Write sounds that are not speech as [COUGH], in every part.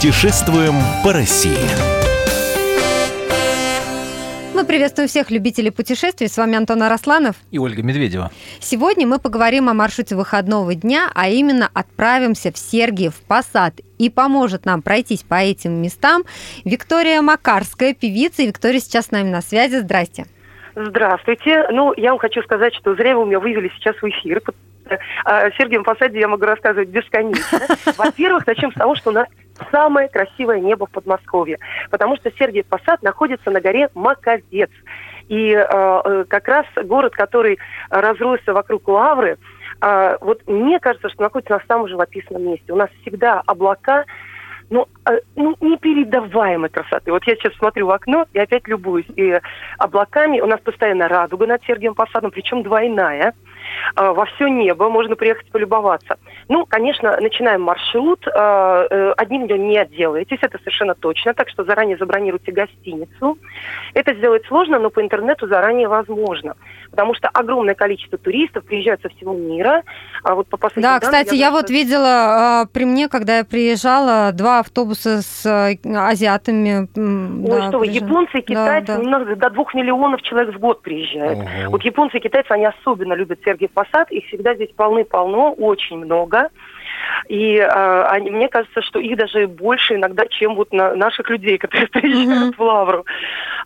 Путешествуем по России. Мы приветствуем всех любителей путешествий. С вами Антон Арасланов и Ольга Медведева. Сегодня мы поговорим о маршруте выходного дня, а именно отправимся в Сергиев Посад. И поможет нам пройтись по этим местам Виктория Макарская, певица. И Виктория сейчас с нами на связи. Здрасте. Здравствуйте. Ну, я вам хочу сказать, что зря вы меня вывели сейчас в эфир, о Сергиевом Посаде я могу рассказывать бесконечно. [LAUGHS] Во-первых, начнем с того, что у нас самое красивое небо в Подмосковье, потому что Сергиев Посад находится на горе Маковец. И э, э, как раз город, который разросся вокруг Лавры, э, вот мне кажется, что находится на самом живописном месте. У нас всегда облака, ну, э, ну, непередаваемой красоты. Вот я сейчас смотрю в окно и опять любуюсь и облаками. У нас постоянно радуга над Сергием Посадом, причем двойная. Во все небо, можно приехать полюбоваться. Ну, конечно, начинаем маршрут. Э, э, одним днем не отделаетесь, это совершенно точно, так что заранее забронируйте гостиницу. Это сделать сложно, но по интернету заранее возможно, потому что огромное количество туристов приезжают со всего мира. А вот по да, данным, кстати, я, я вот видела при мне, когда я приезжала, два автобуса с азиатами. Ой, да, что вы, японцы и китайцы, да, да. до двух миллионов человек в год приезжают. Ого. Вот японцы и китайцы, они особенно любят Сергей Посад, их всегда здесь полны-полно, очень много. И э, они, мне кажется, что их даже больше иногда, чем вот на наших людей, которые [LAUGHS] приезжают mm-hmm. в Лавру.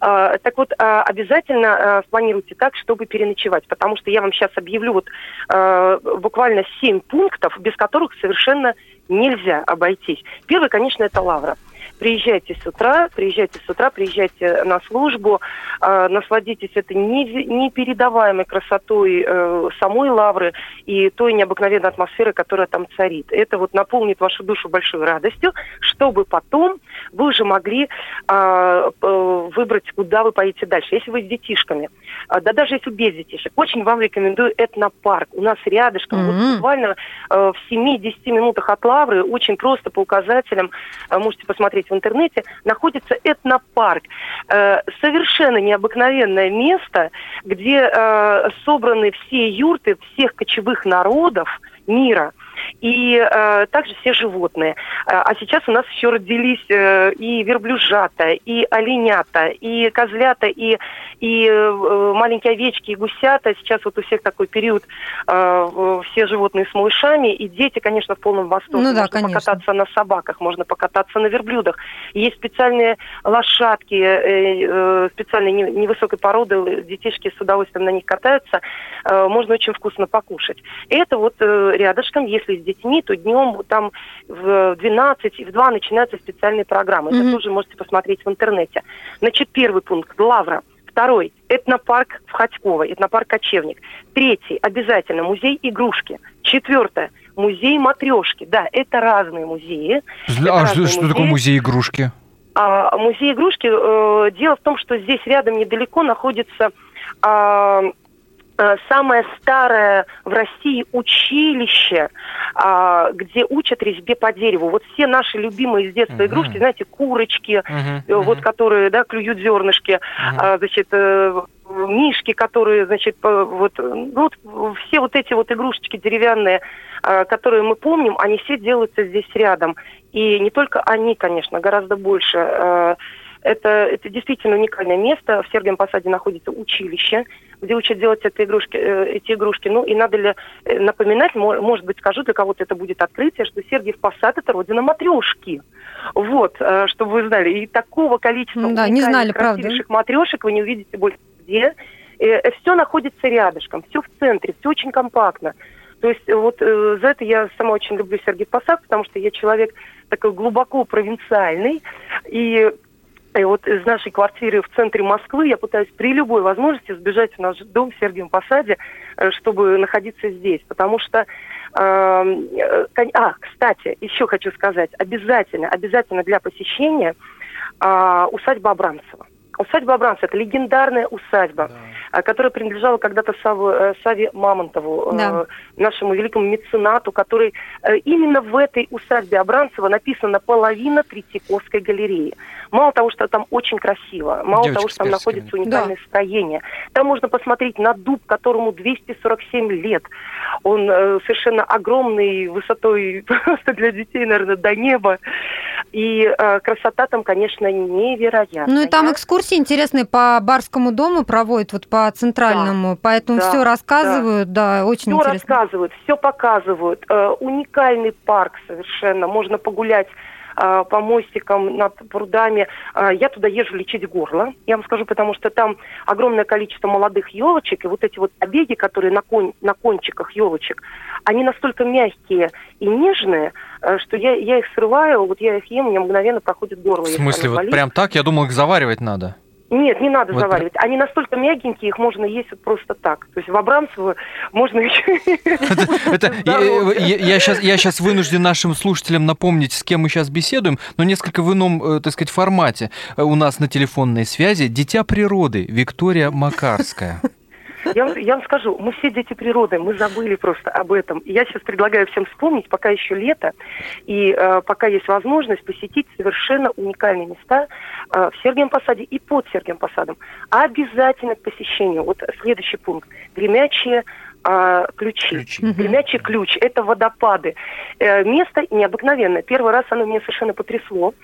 Э, так вот, э, обязательно э, спланируйте так, чтобы переночевать, потому что я вам сейчас объявлю вот э, буквально семь пунктов, без которых совершенно нельзя обойтись. Первый, конечно, это Лавра. Приезжайте с утра, приезжайте с утра, приезжайте на службу, э, насладитесь этой непередаваемой красотой э, самой лавры и той необыкновенной атмосферы, которая там царит. Это вот наполнит вашу душу большой радостью, чтобы потом вы уже могли э, выбрать, куда вы поедете дальше. Если вы с детишками, э, да даже если без детишек, очень вам рекомендую этнопарк. У нас рядышком, mm-hmm. вот буквально э, в 7-10 минутах от лавры, очень просто по указателям, э, можете посмотреть посмотреть в интернете, находится этнопарк. Э, совершенно необыкновенное место, где э, собраны все юрты всех кочевых народов мира – и э, также все животные. Э, а сейчас у нас еще родились э, и верблюжата, и оленята, и козлята, и, и э, маленькие овечки, и гусята. Сейчас вот у всех такой период, э, все животные с малышами, и дети, конечно, в полном восторге. Ну, да, можно конечно. покататься на собаках, можно покататься на верблюдах. Есть специальные лошадки, э, э, специальные невысокой породы, детишки с удовольствием на них катаются. Э, можно очень вкусно покушать. И это вот э, рядышком, если с детьми, то днем там в 12 и в 2 начинаются специальные программы. Mm-hmm. Это тоже можете посмотреть в интернете. Значит, первый пункт – Лавра. Второй – этнопарк в Ходьково, этнопарк Кочевник. Третий – обязательно музей игрушки. Четвертое – музей матрешки. Да, это разные музеи. А это а разные что, музеи. такое музей игрушки? А, музей игрушки, э, дело в том, что здесь рядом недалеко находится Э, самое старое в России училище, а, где учат резьбе по дереву. Вот все наши любимые с детства uh-huh. игрушки, знаете, курочки, uh-huh. вот которые, да, клюют зернышки, uh-huh. значит, э, мишки, которые, значит, вот, ну, вот все вот эти вот игрушечки деревянные, которые мы помним, они все делаются здесь рядом. И не только они, конечно, гораздо больше это, это действительно уникальное место. В Сергием Посаде находится училище, где учат делать эти игрушки. Э, эти игрушки. Ну и надо ли э, напоминать, может быть, скажу, для кого-то это будет открытие, что Сергиев Посад – это родина матрешки. Вот, э, чтобы вы знали. И такого количества да, не знали, правда. матрешек вы не увидите больше где. Все находится рядышком, все в центре, все очень компактно. То есть вот э, за это я сама очень люблю Сергей Посад, потому что я человек такой глубоко провинциальный. И и вот из нашей квартиры в центре Москвы я пытаюсь при любой возможности сбежать в наш дом в Сергиевом Посаде, э, чтобы находиться здесь. Потому что эм, э, а, кстати, еще хочу сказать, обязательно, обязательно для посещения э, усадьба Абрамцева. Усадьба Абрамцева – это легендарная усадьба. Которая принадлежала когда-то Саву, Саве Мамонтову, да. нашему великому меценату, который именно в этой усадьбе Абранцева написана половина Третьяковской галереи. Мало того, что там очень красиво, мало Девочка того, что там находится уникальное да. строение, там можно посмотреть на дуб, которому 247 лет. Он э, совершенно огромный, высотой [LAUGHS] просто для детей, наверное, до неба. И э, красота там, конечно, невероятная. Ну и там экскурсии интересные по Барскому дому проводят, вот по центральному, да, поэтому да, все рассказывают, да, да очень все интересно. Все рассказывают, все показывают. Э, уникальный парк совершенно, можно погулять по мостикам над прудами. А, я туда езжу лечить горло. Я вам скажу, потому что там огромное количество молодых елочек, и вот эти вот побеги, которые на, кон, на кончиках елочек, они настолько мягкие и нежные, э, что я, я их срываю, вот я их ем, у меня мгновенно проходит горло. В смысле, вот прям так? Я думал, их заваривать надо. Нет, не надо вот. заваривать. Они настолько мягенькие, их можно есть вот просто так. То есть в Абрамцево можно еще... [LAUGHS] [LAUGHS] Я сейчас я сейчас вынужден нашим слушателям напомнить, с кем мы сейчас беседуем, но несколько в ином, э, так сказать, формате. У нас на телефонной связи дитя природы Виктория Макарская. Я, я вам скажу, мы все дети природы, мы забыли просто об этом. я сейчас предлагаю всем вспомнить, пока еще лето, и э, пока есть возможность посетить совершенно уникальные места э, в Сергием Посаде и под Сергием Посадом. Обязательно к посещению. Вот следующий пункт. Гремячие а, ключи. ключи. Гремячий ключ. Это водопады. Э, место необыкновенное. Первый раз оно меня совершенно потрясло.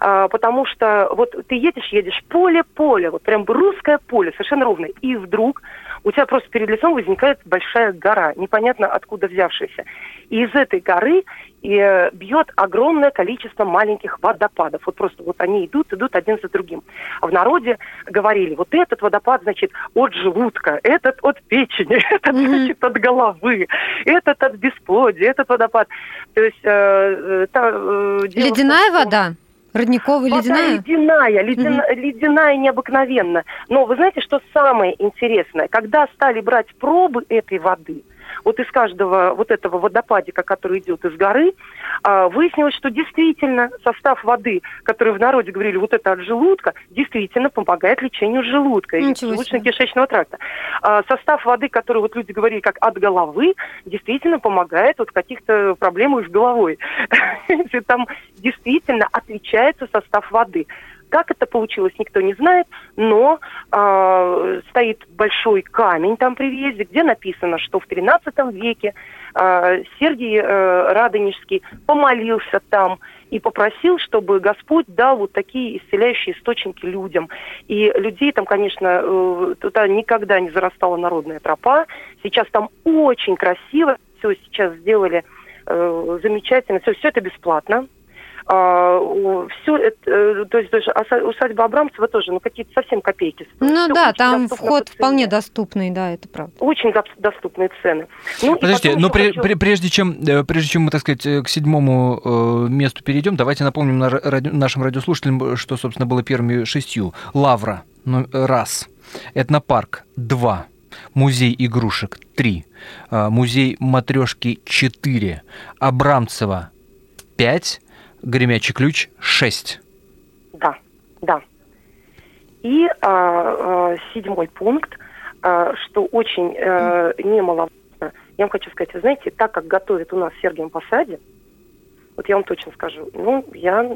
А, потому что вот ты едешь, едешь поле-поле, вот прям русское поле, совершенно ровное. И вдруг у тебя просто перед лицом возникает большая гора, непонятно откуда взявшаяся. И из этой горы э, бьет огромное количество маленьких водопадов. Вот просто вот они идут, идут один за другим. В народе говорили, вот этот водопад, значит, от желудка, этот от печени, [LAUGHS] этот, значит, от головы, этот от бесплодия, этот водопад. То есть... Э, э, э, Ледяная вода? Родниковая, ледяная? ледяная, ледяная, угу. ледяная необыкновенно. Но вы знаете, что самое интересное? Когда стали брать пробы этой воды, вот из каждого вот этого водопадика, который идет из горы, а, выяснилось, что действительно состав воды, который в народе говорили, вот это от желудка, действительно помогает лечению желудка и желудочно-кишечного тракта. А, состав воды, который вот люди говорили как от головы, действительно помогает вот каких-то проблемах с головой. [LAUGHS] Там действительно отличается состав воды. Как это получилось, никто не знает, но э, стоит большой камень там при въезде, где написано, что в XIII веке э, Сергий э, Радонежский помолился там и попросил, чтобы Господь дал вот такие исцеляющие источники людям. И людей там, конечно, э, туда никогда не зарастала народная тропа. Сейчас там очень красиво, все сейчас сделали э, замечательно, все, все это бесплатно. А, все это, э, то есть даже усадьба Абрамцева тоже, ну какие-то совсем копейки. Стоят. Ну все да, там вход вполне доступный, да, это правда. Очень доступные цены. Ну, Подождите, но при, хочу... прежде чем э, прежде чем мы, так сказать, э, к седьмому э, месту перейдем, давайте напомним на, ради, нашим радиослушателям, что, собственно, было первыми шестью. Лавра, ну, раз. Этнопарк, два. Музей игрушек, три. Музей матрешки, четыре. Абрамцева, пять Гремячий ключ 6. Да, да. И а, а, седьмой пункт, а, что очень а, немаловажно, я вам хочу сказать, вы знаете, так как готовят у нас в Сергием Посаде, вот я вам точно скажу, ну, я,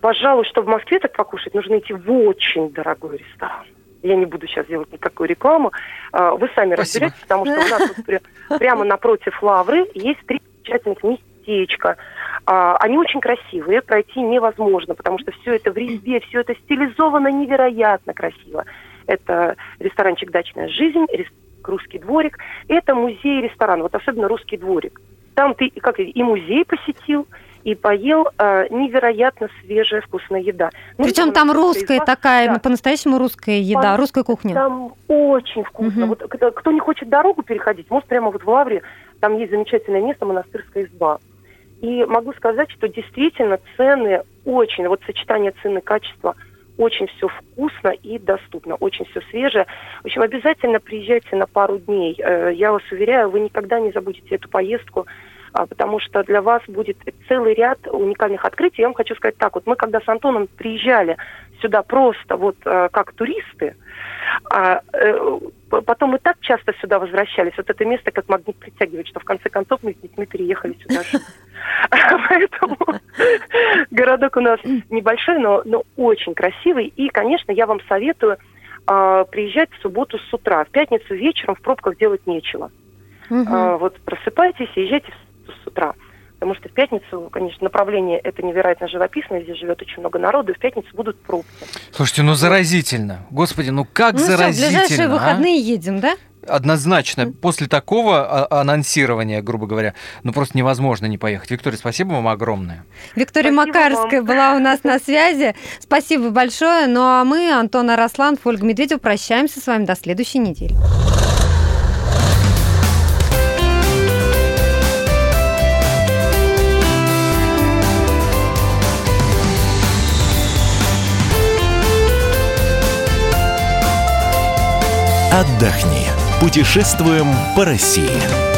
пожалуй, чтобы в Москве так покушать, нужно идти в очень дорогой ресторан. Я не буду сейчас делать никакую рекламу. Вы сами Спасибо. разберетесь, потому что у нас тут прямо напротив Лавры есть три замечательных местечка – они очень красивые, пройти невозможно, потому что все это в резьбе, все это стилизовано невероятно красиво. Это ресторанчик «Дачная жизнь», «Русский дворик». Это музей-ресторан, вот особенно «Русский дворик». Там ты как и музей посетил, и поел э, невероятно свежая вкусная еда. Ну, Причем там русская такая, да. по-настоящему русская еда, По- русская кухня. Там очень вкусно. Угу. Вот кто, кто не хочет дорогу переходить, может прямо вот в Лавре, там есть замечательное место, монастырская изба. И могу сказать, что действительно цены очень, вот сочетание цены и качества очень все вкусно и доступно, очень все свежее. В общем, обязательно приезжайте на пару дней. Э, я вас уверяю, вы никогда не забудете эту поездку. а, потому что для вас будет целый ряд уникальных открытий. Я вам хочу сказать так, вот мы когда с Антоном приезжали сюда просто вот э, как туристы, а, э, потом мы так часто сюда возвращались. Вот это место как магнит притягивает, что в конце концов мы с детьми переехали сюда же. [LAUGHS] Поэтому [LAUGHS] городок у нас небольшой, но, но очень красивый. И, конечно, я вам советую э, приезжать в субботу с утра. В пятницу вечером в пробках делать нечего. Угу. вот просыпайтесь и езжайте с утра. Потому что в пятницу, конечно, направление это невероятно живописное, здесь живет очень много народу, и в пятницу будут пробки. Слушайте, ну заразительно. Господи, ну как ну заразительно. Все, в ближайшие а? выходные едем, да? Однозначно. После такого анонсирования, грубо говоря, ну просто невозможно не поехать. Виктория, спасибо вам огромное. Виктория спасибо Макарская вам. была у нас на связи. Спасибо большое. Ну а мы, Антон Араслан, Ольга Медведева, прощаемся с вами до следующей недели. Отдохни. Путешествуем по России.